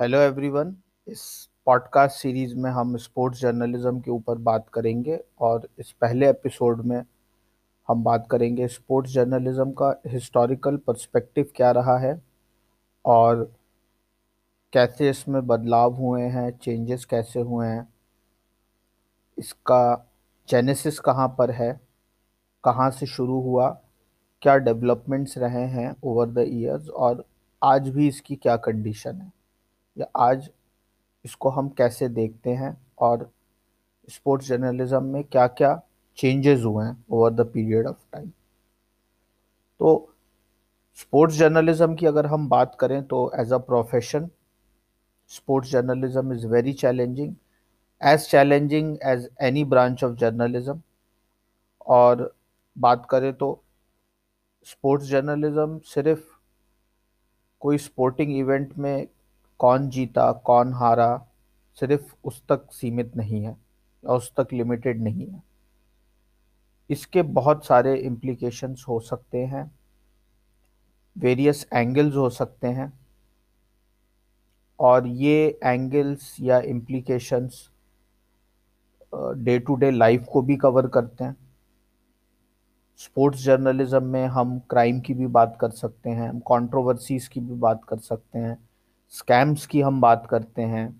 Hello everyone, इस podcast series में हम स्पोर्ट्स जर्नलिज्म के ऊपर बात करेंगे और इस पहले एपिसोड में हम बात करेंगे स्पोर्ट्स जर्नलिज्म का हिस्टोरिकल पर्सपेक्टिव क्या रहा है और कैसे इसमें बदलाव हुए हैं, चेंजेस कैसे हुए हैं, इसका जेनेसिस कहाँ पर है, कहाँ से शुरू हुआ, क्या डेवलपमेंट्स रहे हैं ओवर द ईयर्स और आज भी इसकी क्या कंडीशन है। या आज इसको हम कैसे देखते हैं और स्पोर्ट्स जर्नलिज्म में क्या क्या चेंजेस हुए हैं over the period of time तो स्पोर्ट्स जर्नलिज्म की अगर हम बात करें तो as a profession sports journalism is very challenging as challenging as any branch of journalism और बात करें तो स्पोर्ट्स जर्नलिज्म सिर्फ़ कोई स्पोर्टिंग इवेंट में कौन जीता, कौन हारा, सिर्फ़ उस तक सीमित नहीं है या उस तक लिमिटेड नहीं है। इसके बहुत सारे इम्प्लीकेशंस हो सकते हैं वेरियस एंगल्स हो सकते हैं, और ये एंगल्स या implications day to day life को भी कवर करते हैं। स्पोर्ट्स जर्नलिज्म में हम क्राइम की भी बात कर सकते हैं, हम कंट्रोवर्सीज की भी बात कर सकते हैं स्कैम्स की हम बात करते हैं,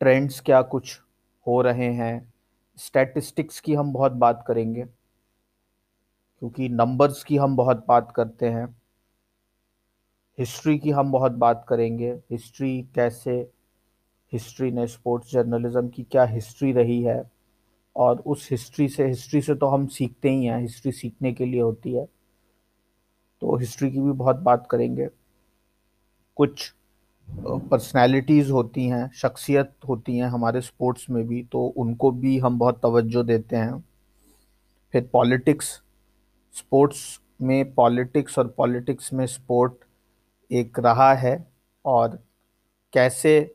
ट्रेंड्स क्या कुछ हो रहे हैं, स्टैटिस्टिक्स की हम बहुत बात करेंगे, क्योंकि नंबर्स की हम बहुत बात करते हैं हिस्ट्री की हम बहुत बात करेंगे हिस्ट्री कैसे हिस्ट्री ने स्पोर्ट्स जर्नलिज्म की क्या हिस्ट्री रही है, और उस हिस्ट्री से हिस्ट्री से तो हम सीखते ही हैं हिस्ट्री सीखने के लिए होती है तो हिस्ट्री की भी बहुत बात करेंगे। कुछ पर्सनालिटीज़ होती हैं, शख्सियत होती हैं हमारे स्पोर्ट्स में भी तो उनको भी हम बहुत तवज्जो देते हैं। फिर पॉलिटिक्स स्पोर्ट्स में पॉलिटिक्स और पॉलिटिक्स में स्पोर्ट एक रहा है और कैसे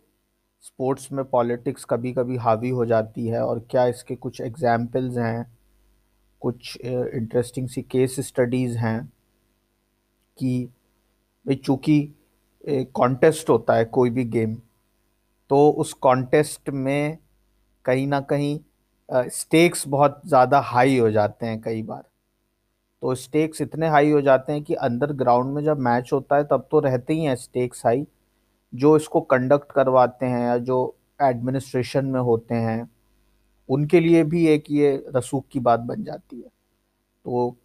स्पोर्ट्स में पॉलिटिक्स कभी कभी हावी हो जाती है और क्या इसके कुछ एग्जाम्पल्स हैं, कुछ इंटरेस्टिंग सी केस स्टडीज़ हैं कि चूँकि कॉन्टेस्ट होता है कोई भी गेम तो उस कॉन्टेस्ट में कहीं ना कहीं स्टेक्स बहुत ज़्यादा हाई हो जाते हैं कई बार। तो स्टेक्स इतने हाई हो जाते हैं कि अंदर ग्राउंड में जब मैच होता है तब तो रहते ही हैं स्टेक्स हाई जो इसको कंडक्ट करवाते हैं या जो एडमिनिस्ट्रेशन में होते हैं, उनके लिए भी एक ये रसूख की बात बन जाती है। तो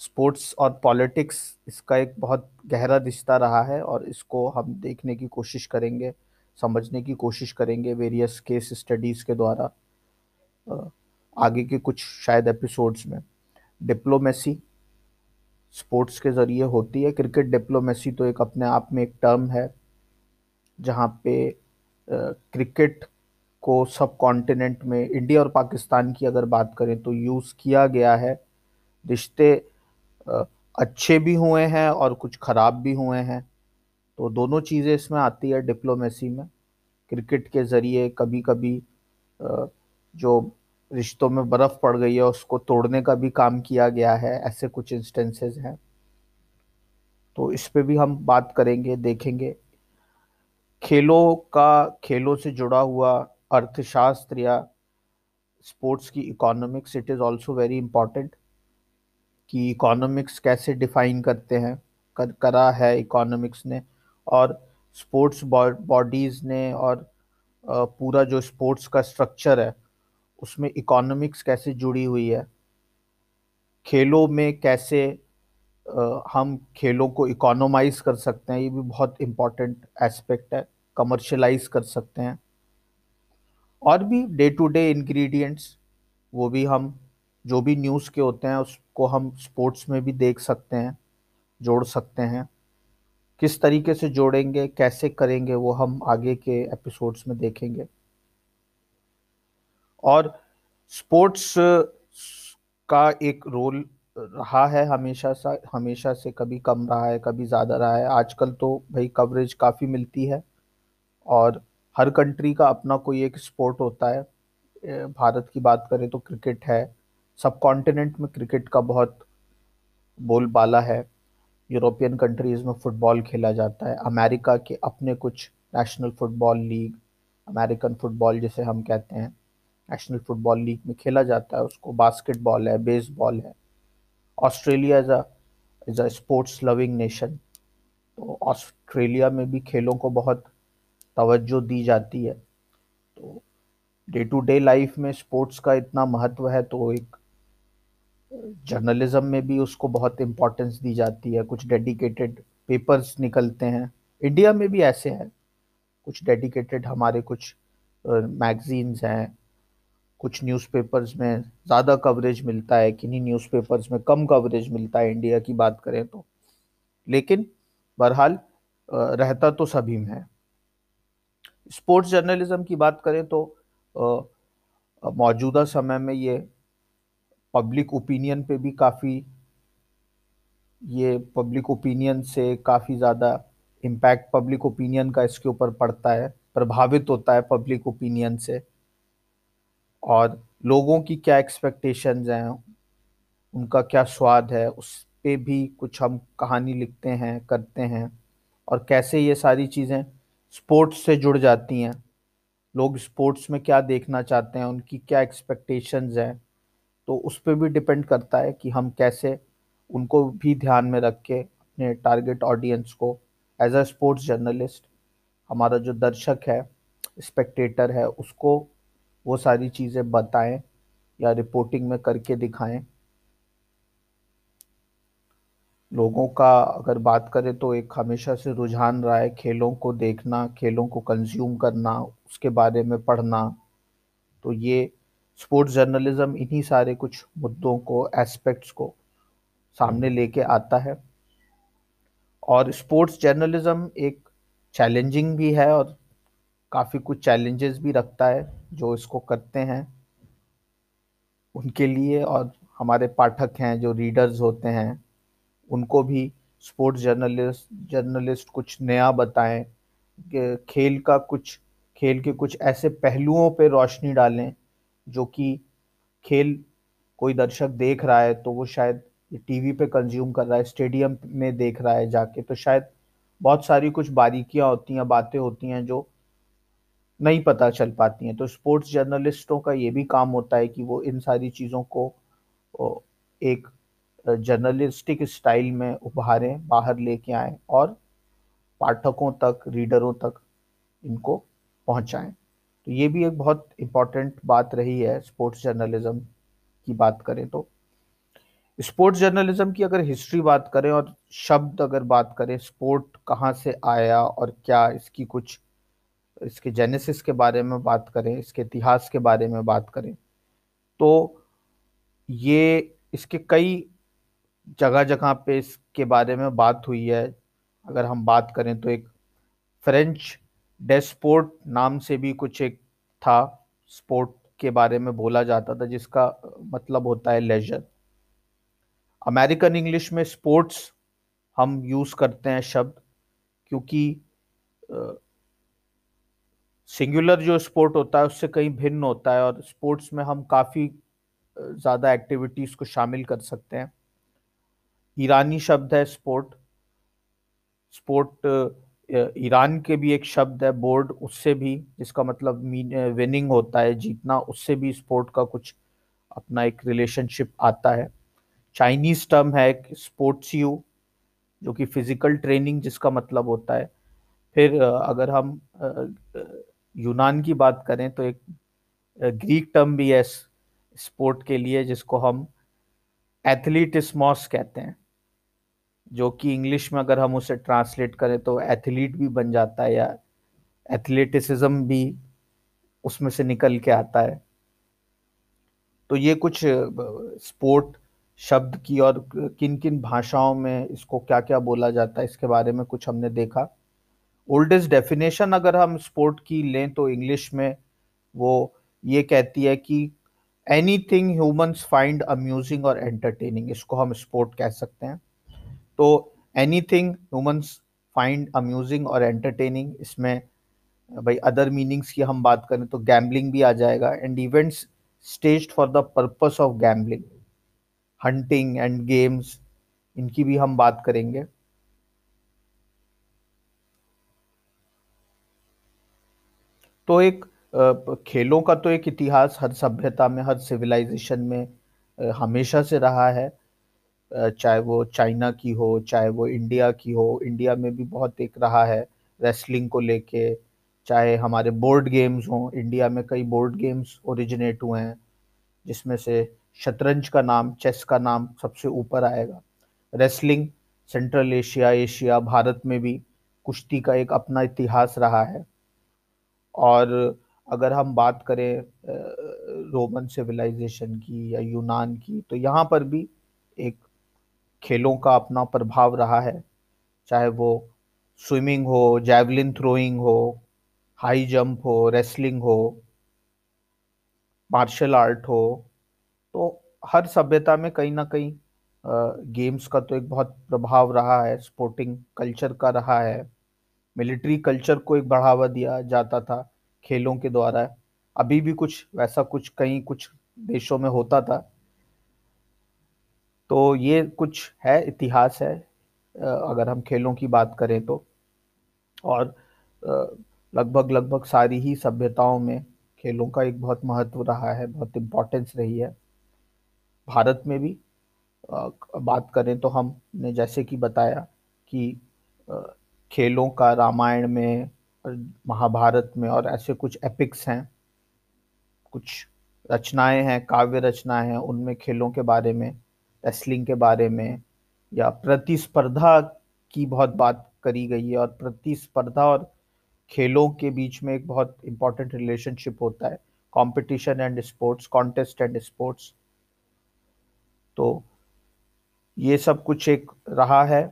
स्पोर्ट्स और पॉलिटिक्स इसका एक बहुत गहरा रिश्ता रहा है और इसको हम देखने की कोशिश करेंगे, समझने की कोशिश करेंगे वेरियस केस स्टडीज़ के द्वारा आगे के कुछ शायद एपिसोड्स में। डिप्लोमेसी स्पोर्ट्स के ज़रिए होती है। क्रिकेट डिप्लोमेसी तो एक अपने आप में एक टर्म है, जहाँ पे क्रिकेट को सब कॉन्टिनेंट में इंडिया और पाकिस्तान की अगर बात करें तो यूज़ किया गया है। रिश्ते अच्छे भी हुए हैं और कुछ ख़राब भी हुए हैं। तो दोनों चीज़ें इसमें आती है डिप्लोमेसी में। क्रिकेट के ज़रिए कभी कभी जो रिश्तों में बर्फ़ पड़ गई है, उसको तोड़ने का भी काम किया गया है। ऐसे कुछ इंस्टेंसेस हैं। तो इस पर भी हम बात करेंगे, देखेंगे। खेलों का, खेलों से जुड़ा हुआ अर्थशास्त्र या स्पोर्ट्स की economics it is also very important कि इकोनॉमिक्स कैसे डिफाइन करते हैं, कर, करा है इकोनॉमिक्स ने और स्पोर्ट्स बॉडीज़ ने और पूरा जो स्पोर्ट्स का स्ट्रक्चर है, उसमें इकोनॉमिक्स कैसे जुड़ी हुई है, खेलों में कैसे हम खेलों को इकोनोमाइज कर सकते हैं, ये भी बहुत इंपॉर्टेंट एस्पेक्ट है कमर्शलाइज कर सकते हैं। और भी डे टू डे इंग्रेडिएंट्स वो भी हम जो भी न्यूज़ के होते हैं, उसको हम स्पोर्ट्स में भी देख सकते हैं, जोड़ सकते हैं। किस तरीके से जोड़ेंगे, कैसे करेंगे, वो हम आगे के एपिसोड्स में देखेंगे। और स्पोर्ट्स का एक रोल रहा है हमेशा सा, हमेशा से कभी कम रहा है, कभी ज़्यादा रहा है। आजकल तो भाई कवरेज काफ़ी मिलती है और हर कंट्री का अपना कोई एक स्पोर्ट होता है। भारत की बात करें तो क्रिकेट है सब कॉन्टिनेंट में क्रिकेट का बहुत बोलबाला है। यूरोपियन कंट्रीज़ में फ़ुटबॉल खेला जाता है। अमेरिका के अपने कुछ national football league American football जिसे हम कहते हैं नेशनल फुटबॉल लीग में खेला जाता है। उसको बास्केटबॉल है बेसबॉल है। Australia as a is a sports loving nation तो ऑस्ट्रेलिया में भी खेलों को बहुत तवज्जो दी जाती है। तो डे टू डे लाइफ में स्पोर्ट्स का इतना महत्व है तो एक जर्नलिज्म में भी उसको बहुत इम्पोर्टेंस दी जाती है। कुछ डेडिकेटेड पेपर्स निकलते हैं। इंडिया में भी ऐसे हैं। कुछ डेडिकेटेड हमारे कुछ मैगजीन्स हैं। कुछ न्यूज़पेपर्स में ज़्यादा कवरेज मिलता है, किन्हीं न्यूज़पेपर्स में कम कवरेज मिलता है इंडिया की बात करें तो। लेकिन बहरहाल रहता तो सभी में है। स्पोर्ट्स जर्नलिज्म की बात करें तो मौजूदा समय में ये पब्लिक ओपिनियन पे भी काफ़ी, ये पब्लिक ओपिनियन से काफ़ी ज़्यादा इम्पैक्ट पब्लिक ओपिनियन का इसके ऊपर पड़ता है, प्रभावित होता है पब्लिक ओपिनियन से। और लोगों की क्या एक्सपेक्टेशंस हैं, उनका क्या स्वाद है, उस पे भी कुछ हम कहानी लिखते हैं, करते हैं। और कैसे ये सारी चीज़ें स्पोर्ट्स से जुड़ जाती हैं, लोग स्पोर्ट्स में क्या देखना चाहते हैं, उनकी क्या एक्सपेक्टेशंस हैं तो उस पर भी डिपेंड करता है कि हम कैसे उनको भी ध्यान में रख के अपने टारगेट ऑडियंस को एज अ स्पोर्ट्स जर्नलिस्ट हमारा जो दर्शक है स्पेक्टेटर है, उसको वो सारी चीज़ें बताएँ या रिपोर्टिंग में करके दिखाएँ। लोगों का अगर बात करें तो एक हमेशा से रुझान रहा है खेलों को देखना, खेलों को कंज्यूम करना, उसके बारे में पढ़ना। तो ये स्पोर्ट्स जर्नलिज्म इन्हीं सारे कुछ मुद्दों को एस्पेक्ट्स को सामने लेके आता है। और स्पोर्ट्स जर्नलिज्म एक चैलेंजिंग भी है और काफ़ी कुछ चैलेंजेस भी रखता है जो इसको करते हैं उनके लिए। और हमारे पाठक हैं जो रीडर्स होते हैं, उनको भी स्पोर्ट्स जर्नलिस्ट जर्नलिस्ट कुछ नया बताएँ खेल का कुछ, खेल के कुछ ऐसे पहलुओं पे रोशनी डालें जो कि खेल कोई दर्शक देख रहा है तो वो शायद टीवी पे कंज्यूम कर रहा है स्टेडियम में देख रहा है जाके। तो शायद बहुत सारी कुछ बारीकियाँ होती हैं, बातें होती हैं जो नहीं पता चल पाती हैं। तो स्पोर्ट्स जर्नलिस्टों का ये भी काम होता है कि वो इन सारी चीज़ों को एक जर्नलिस्टिक स्टाइल में उभारें, बाहर लेके आए और पाठकों तक रीडरों तक इनको पहुंचाएँ। तो ये भी एक बहुत इंपॉर्टेंट बात रही है स्पोर्ट्स जर्नलिज्म की बात करें तो। स्पोर्ट्स जर्नलिज्म की अगर हिस्ट्री बात करें और शब्द अगर बात करें स्पोर्ट कहाँ से आया और क्या इसकी कुछ, इसके जेनेसिस के बारे में बात करें, इसके इतिहास के बारे में बात करें तो ये इसके कई जगह जगह पे इसके बारे में बात हुई है। अगर हम बात करें तो एक फ्रेंच डेस्पोर्ट नाम से भी कुछ एक था स्पोर्ट के बारे में बोला जाता था, जिसका मतलब होता है लेजर अमेरिकन इंग्लिश में स्पोर्ट्स हम यूज़ करते हैं शब्द, क्योंकि सिंगुलर जो स्पोर्ट होता है, उससे कहीं भिन्न होता है और स्पोर्ट्स में हम काफ़ी ज़्यादा एक्टिविटीज़ को शामिल कर सकते हैं। ईरानी शब्द है स्पोर्ट स्पोर्ट ईरान के भी एक शब्द है, बोर्ड, उससे भी, जिसका मतलब मीन विनिंग होता है, जीतना, उससे भी स्पोर्ट का कुछ अपना एक रिलेशनशिप आता है। चाइनीज़ टर्म है एक स्पोर्ट्स यू जो कि फ़िज़िकल ट्रेनिंग जिसका मतलब होता है। फिर अगर हम यूनान की बात करें तो एक ग्रीक टर्म भी है स्पोर्ट के लिए, जिसको हम एथलीटिस्मॉस कहते हैं। जो कि इंग्लिश में अगर हम उसे ट्रांसलेट करें तो एथलीट भी बन जाता है या एथलेटिसिज्म भी उसमें से निकल के आता है। तो ये कुछ स्पोर्ट शब्द की और किन किन भाषाओं में इसको क्या क्या बोला जाता है, इसके बारे में कुछ हमने देखा। ओल्डेस्ट डेफिनेशन अगर हम स्पोर्ट की लें तो इंग्लिश में वो ये कहती है कि anything humans find amusing और एंटरटेनिंग इसको हम स्पोर्ट कह सकते हैं। तो anything humans find amusing और एंटरटेनिंग इसमें, भाई अदर मीनिंग्स की हम बात करें तो गैम्बलिंग भी आ जाएगा and events stage for the purpose of gambling hunting and games इनकी भी हम बात करेंगे। तो एक खेलों का तो एक इतिहास हर सभ्यता में, हर सिविलाइजेशन में हमेशा से रहा है। चाहे वो चाइना की हो, चाहे वो इंडिया की हो, इंडिया में भी बहुत एक रहा है रेसलिंग को लेके, चाहे हमारे बोर्ड गेम्स हों, इंडिया में कई बोर्ड गेम्स ओरिजिनेट हुए हैं, जिसमें से शतरंज का नाम चेस का नाम सबसे ऊपर आएगा। Wrestling central Asia Asia Bharat में भी कुश्ती का एक अपना इतिहास रहा है। और अगर हम बात करें रोमन सिविलाइजेशन की या यूनान की तो यहाँ पर भी एक खेलों का अपना प्रभाव रहा है। चाहे वो स्विमिंग हो जैवलिन थ्रोइंग हो हाई जंप हो रेसलिंग हो मार्शल आर्ट हो तो हर सभ्यता में कहीं ना कहीं गेम्स का तो एक बहुत प्रभाव रहा है स्पोर्टिंग कल्चर का रहा है। मिलिट्री कल्चर को एक बढ़ावा दिया जाता था खेलों के द्वारा। अभी भी कुछ वैसा कुछ कहीं कुछ देशों में होता था। तो ये कुछ है, इतिहास है अगर हम खेलों की बात करें तो। और लगभग लगभग सारी ही सभ्यताओं में खेलों का एक बहुत महत्व रहा है, बहुत इम्पोर्टेंस रही है। भारत में भी बात करें तो हमने जैसे कि बताया कि खेलों का रामायण में महाभारत में और ऐसे कुछ एपिक्स हैं। कुछ रचनाएँ हैं, काव्य रचनाएँ हैं, उनमें खेलों के बारे में रेसलिंग के बारे में या प्रतिस्पर्धा की बहुत बात करी गई है और प्रतिस्पर्धा और खेलों के बीच में एक बहुत इंपॉर्टेंट रिलेशनशिप होता है competition and sports contest and sports तो ये सब कुछ एक रहा है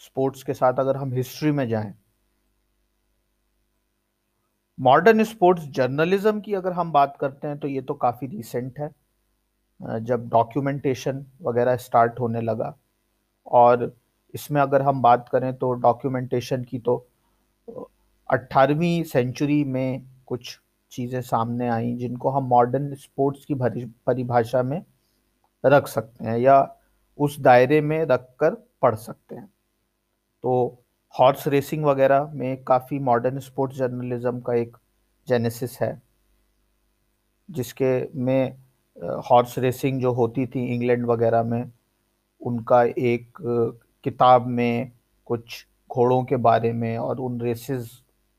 स्पोर्ट्स के साथ अगर हम हिस्ट्री में जाएँ। मॉडर्न स्पोर्ट्स जर्नलिज्म की अगर हम बात करते हैं तो ये तो काफ़ी रिसेंट है। जब डॉक्यूमेंटेशन वगैरह स्टार्ट होने लगा। और इसमें अगर हम बात करें तो डॉक्यूमेंटेशन की तो अट्ठारहवीं सेंचुरी में कुछ चीज़ें सामने आई जिनको हम मॉडर्न स्पोर्ट्स की परिभाषा में रख सकते हैं या उस दायरे में रख कर पढ़ सकते हैं। तो हॉर्स रेसिंग वगैरह में काफ़ी मॉडर्न स्पोर्ट्स जर्नलिज्म का एक जेनेसिस है, जिसके में हॉर्स रेसिंग जो होती थी इंग्लैंड वगैरह में, उनका एक किताब में कुछ घोड़ों के बारे में और उन रेसेस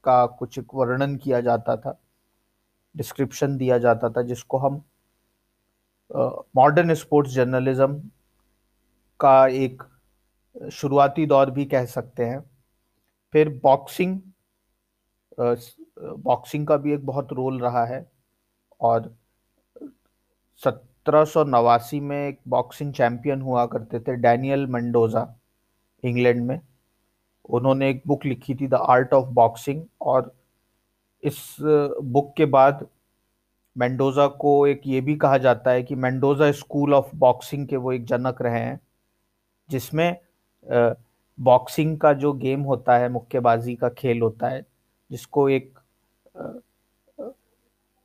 का कुछ एक वर्णन किया जाता था डिस्क्रिप्शन दिया जाता था, जिसको हम मॉडर्न स्पोर्ट्स जर्नलिज्म का एक शुरुआती दौर भी कह सकते हैं। फिर बॉक्सिंग बॉक्सिंग का भी एक बहुत रोल रहा है और सत्रह सौ नवासी में एक बॉक्सिंग चैंपियन हुआ करते थे डैनियल मंडोजा इंग्लैंड में। उन्होंने एक बुक लिखी थी द आर्ट ऑफ़ बॉक्सिंग और इस बुक के बाद मेंडोजा को एक ये भी कहा जाता है कि मेंडोजा स्कूल ऑफ़ बॉक्सिंग के वो एक जनक रहे हैं, जिसमें बॉक्सिंग का जो गेम होता है, मुक्केबाजी का खेल होता है, जिसको एक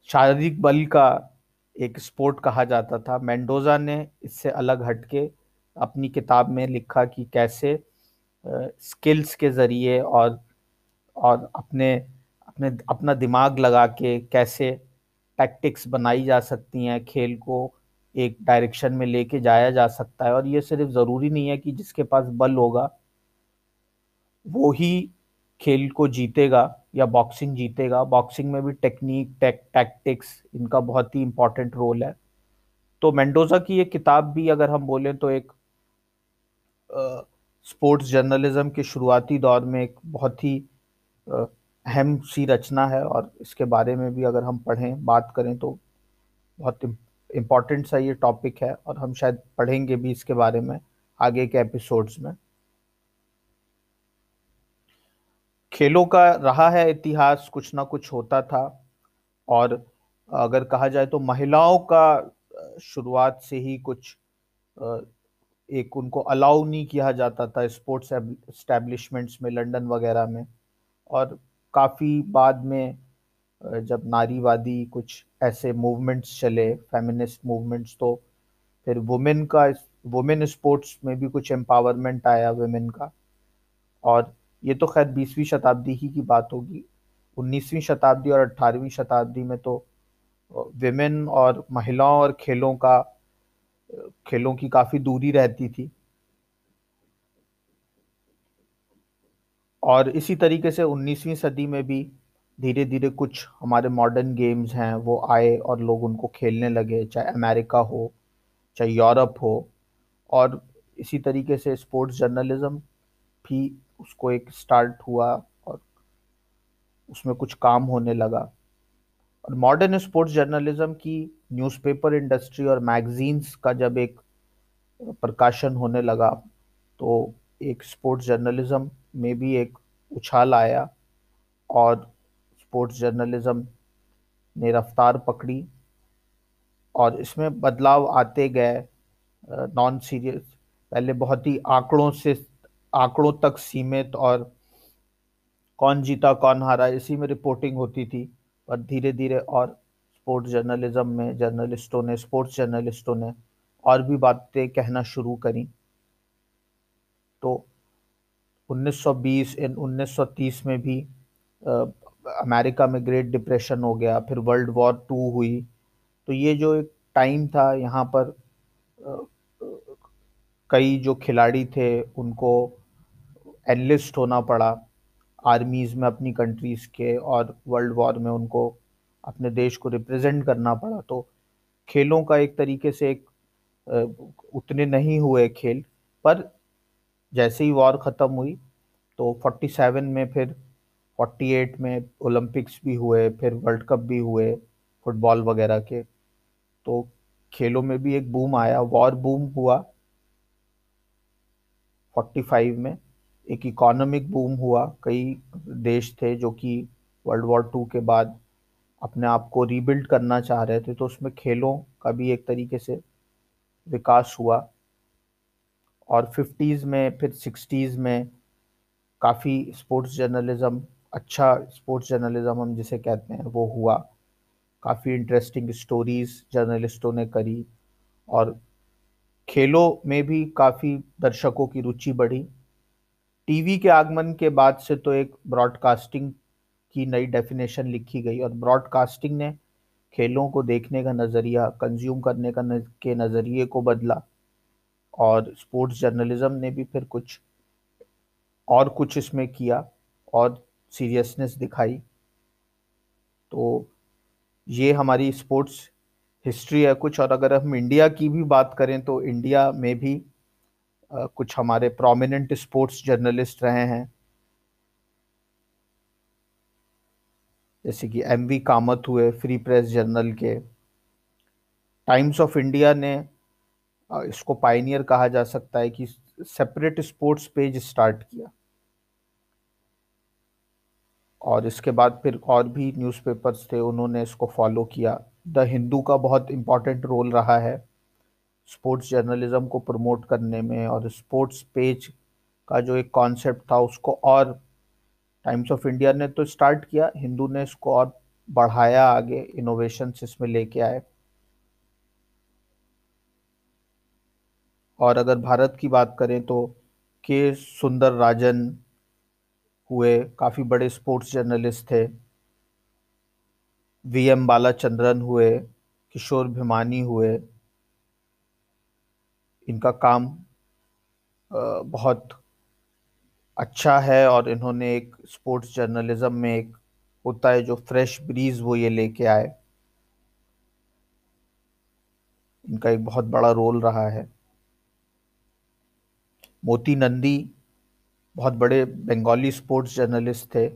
शारीरिक बल का एक स्पोर्ट कहा जाता था। मेंडोजा ने इससे अलग हटके अपनी किताब में लिखा कि कैसे स्किल्स के ज़रिए और और अपने अपने, अपना दिमाग लगा के कैसे टैक्टिक्स बनाई जा सकती हैं, खेल को एक डायरेक्शन में लेके जाया जा सकता है। और ये सिर्फ़ ज़रूरी नहीं है कि जिसके पास बल होगा, वो ही खेल को जीतेगा। या बॉक्सिंग जीतेगा। बॉक्सिंग में भी टेक्निक टेक टैक्टिक्स इनका बहुत ही इंपॉर्टेंट रोल है। तो मेंडोजा की ये किताब भी अगर हम बोलें तो एक स्पोर्ट्स जर्नलिज्म के शुरुआती दौर में एक बहुत ही अहम सी रचना है और इसके बारे में भी अगर हम पढ़ें, बात करें तो बहुत इंपॉर्टेंट सा ये टॉपिक है और हम शायद पढ़ेंगे भी इसके बारे में आगे के एपिसोड्स में। खेलों का रहा है इतिहास, कुछ ना कुछ होता था। और अगर कहा जाए तो महिलाओं का शुरुआत से ही कुछ एक उनको अलाउ नहीं किया जाता था स्पोर्ट्स एस्टेब्लिशमेंट्स में, लंदन वगैरह में। और काफ़ी बाद में जब नारीवादी कुछ ऐसे मूवमेंट्स चले फेमिनिस्ट मूवमेंट्स तो फिर वुमेन का वुमेन स्पोर्ट्स में भी कुछ एम्पावरमेंट आया वुमेन का। और ये तो खैर बीसवीं शताब्दी ही की बात होगी। उन्नीसवीं शताब्दी और अठारहवीं शताब्दी में तो विमेन और महिलाओं और खेलों का, खेलों की काफ़ी दूरी रहती थी। और इसी तरीके से उन्नीसवीं सदी में भी धीरे धीरे कुछ हमारे मॉडर्न गेम्स हैं, वो आए और लोग उनको खेलने लगे, चाहे अमेरिका हो, चाहे यूरोप हो। और इसी तरीके से स्पोर्ट्स जर्नलिज्म भी उसको एक स्टार्ट हुआ और उसमें कुछ काम होने लगा। और मॉडर्न स्पोर्ट्स जर्नलिज्म की न्यूज़पेपर इंडस्ट्री और मैगजीन्स का जब एक प्रकाशन होने लगा तो एक स्पोर्ट्स जर्नलिज्म में भी एक उछाल आया और स्पोर्ट्स जर्नलिज्म ने रफ्तार पकड़ी और इसमें बदलाव आते गए नॉन सीरियस पहले बहुत ही आंकड़ों से आंकड़ों तक सीमित और कौन जीता कौन हारा इसी में रिपोर्टिंग होती थी। पर धीरे धीरे और स्पोर्ट्स जर्नलिज्म में जर्नलिस्टों ने स्पोर्ट्स जर्नलिस्टों ने और भी बातें कहना शुरू करी। तो 1920 इन 1930 में भी आ, अमेरिका में ग्रेट डिप्रेशन हो गया फिर वर्ल्ड वॉर टू हुई। तो ये जो एक टाइम था यहाँ पर आ, कई जो खिलाड़ी थे उनको एनलिस्ट होना पड़ा आर्मीज़ में अपनी कंट्रीज़ के और वर्ल्ड वॉर में उनको अपने देश को रिप्रेजेंट करना पड़ा। तो खेलों का एक तरीके से एक उतने नहीं हुए खेल, पर जैसे ही वॉर ख़त्म हुई तो 47 में फिर 48 में ओलंपिक्स भी हुए, फिर वर्ल्ड कप भी हुए फुटबॉल वगैरह के। तो खेलों में भी एक बूम आया वॉर बूम हुआ 45 में। एक इकोनॉमिक बूम हुआ। कई देश थे जो कि वर्ल्ड वॉर टू के बाद अपने आप को रीबिल्ड करना चाह रहे थे तो उसमें खेलों का भी एक तरीके से विकास हुआ। और फिफ्टीज़ में, फिर सिक्सटीज़ में काफ़ी स्पोर्ट्स जर्नलिज्म अच्छा स्पोर्ट्स जर्नलिज्म हम जिसे कहते हैं, वो हुआ। काफ़ी इंटरेस्टिंग स्टोरीज जर्नलिस्टों ने करी और खेलों में भी काफ़ी दर्शकों की रुचि बढ़ी। टीवी के आगमन के बाद से तो एक ब्रॉडकास्टिंग की नई डेफिनेशन लिखी गई और ब्रॉडकास्टिंग ने खेलों को देखने का नज़रिया कंज्यूम करने का न, के नज़रिए को बदला और स्पोर्ट्स जर्नलिज्म ने भी फिर कुछ और कुछ इसमें किया और सीरियसनेस दिखाई। तो ये हमारी स्पोर्ट्स हिस्ट्री है कुछ और अगर हम इंडिया की भी बात करें तो इंडिया में भी कुछ हमारे प्रोमिनेंट स्पोर्ट्स जर्नलिस्ट रहे हैं। जैसे कि एम वी कामत हुए फ्री प्रेस जर्नल के। टाइम्स ऑफ़ इंडिया ने इसको पाइनियर कहा जा सकता है कि सेपरेट स्पोर्ट्स पेज स्टार्ट किया। और इसके बाद फिर और भी न्यूज़पेपर्स थे, उन्होंने इसको फॉलो किया। द हिंदू का बहुत इंपॉर्टेंट रोल रहा है। स्पोर्ट्स जर्नलिज्म को प्रमोट करने में और स्पोर्ट्स पेज का जो एक कॉन्सेप्ट था, उसको और टाइम्स ऑफ़ इंडिया ने तो स्टार्ट किया, हिंदू ने इसको और बढ़ाया आगे इनोवेशन इसमें लेके आए। और अगर भारत की बात करें तो के सुंदर राजन हुए, काफ़ी बड़े स्पोर्ट्स जर्नलिस्ट थे। वी एम बालाचंद्रन हुए, किशोर भिमानी हुए इनका काम बहुत अच्छा है और इन्होंने एक स्पोर्ट्स जर्नलिज्म में एक होता है जो फ्रेश ब्रीज वो ये लेके आए। इनका एक बहुत बड़ा रोल रहा है। मोती नंदी बहुत बड़े बंगाली स्पोर्ट्स जर्नलिस्ट थे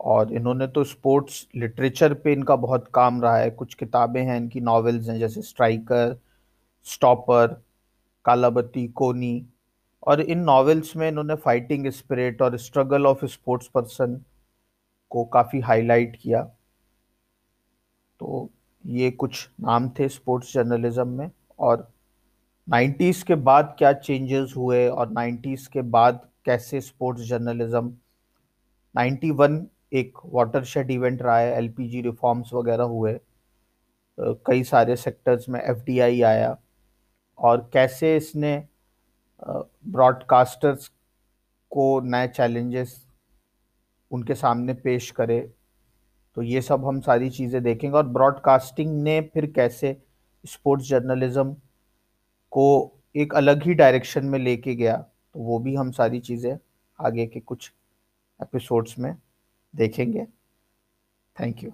और इन्होंने तो स्पोर्ट्स लिटरेचर पे इनका बहुत काम रहा है। कुछ किताबें हैं, इनकी नॉवेल्स हैं, जैसे स्ट्राइकर स्टॉपर कालाबती, कोनी और इन नॉवेल्स में इन्होंने फाइटिंग स्पिरिट और स्ट्रगल ऑफ़ स्पोर्ट्स पर्सन को काफ़ी हाईलाइट किया। तो ये कुछ नाम थे स्पोर्ट्स जर्नलिज्म में और 90s के बाद क्या चेंजेस हुए और 90s के बाद कैसे स्पोर्ट्स जर्नलिज्म 91 एक वाटरशेड इवेंट रहा है एलपीजी रिफॉर्म्स वगैरह हुए। कई सारे सेक्टर्स में एफडीआई आया। और कैसे इसने ब्रॉडकास्टर्स को नए चैलेंजेस उनके सामने पेश करे तो ये सब हम सारी चीज़ें देखेंगे। और ब्रॉडकास्टिंग ने फिर कैसे स्पोर्ट्स जर्नलिज्म को एक अलग ही डायरेक्शन में लेके गया तो वो भी हम सारी चीज़ें आगे के कुछ एपिसोड्स में देखेंगे। Thank you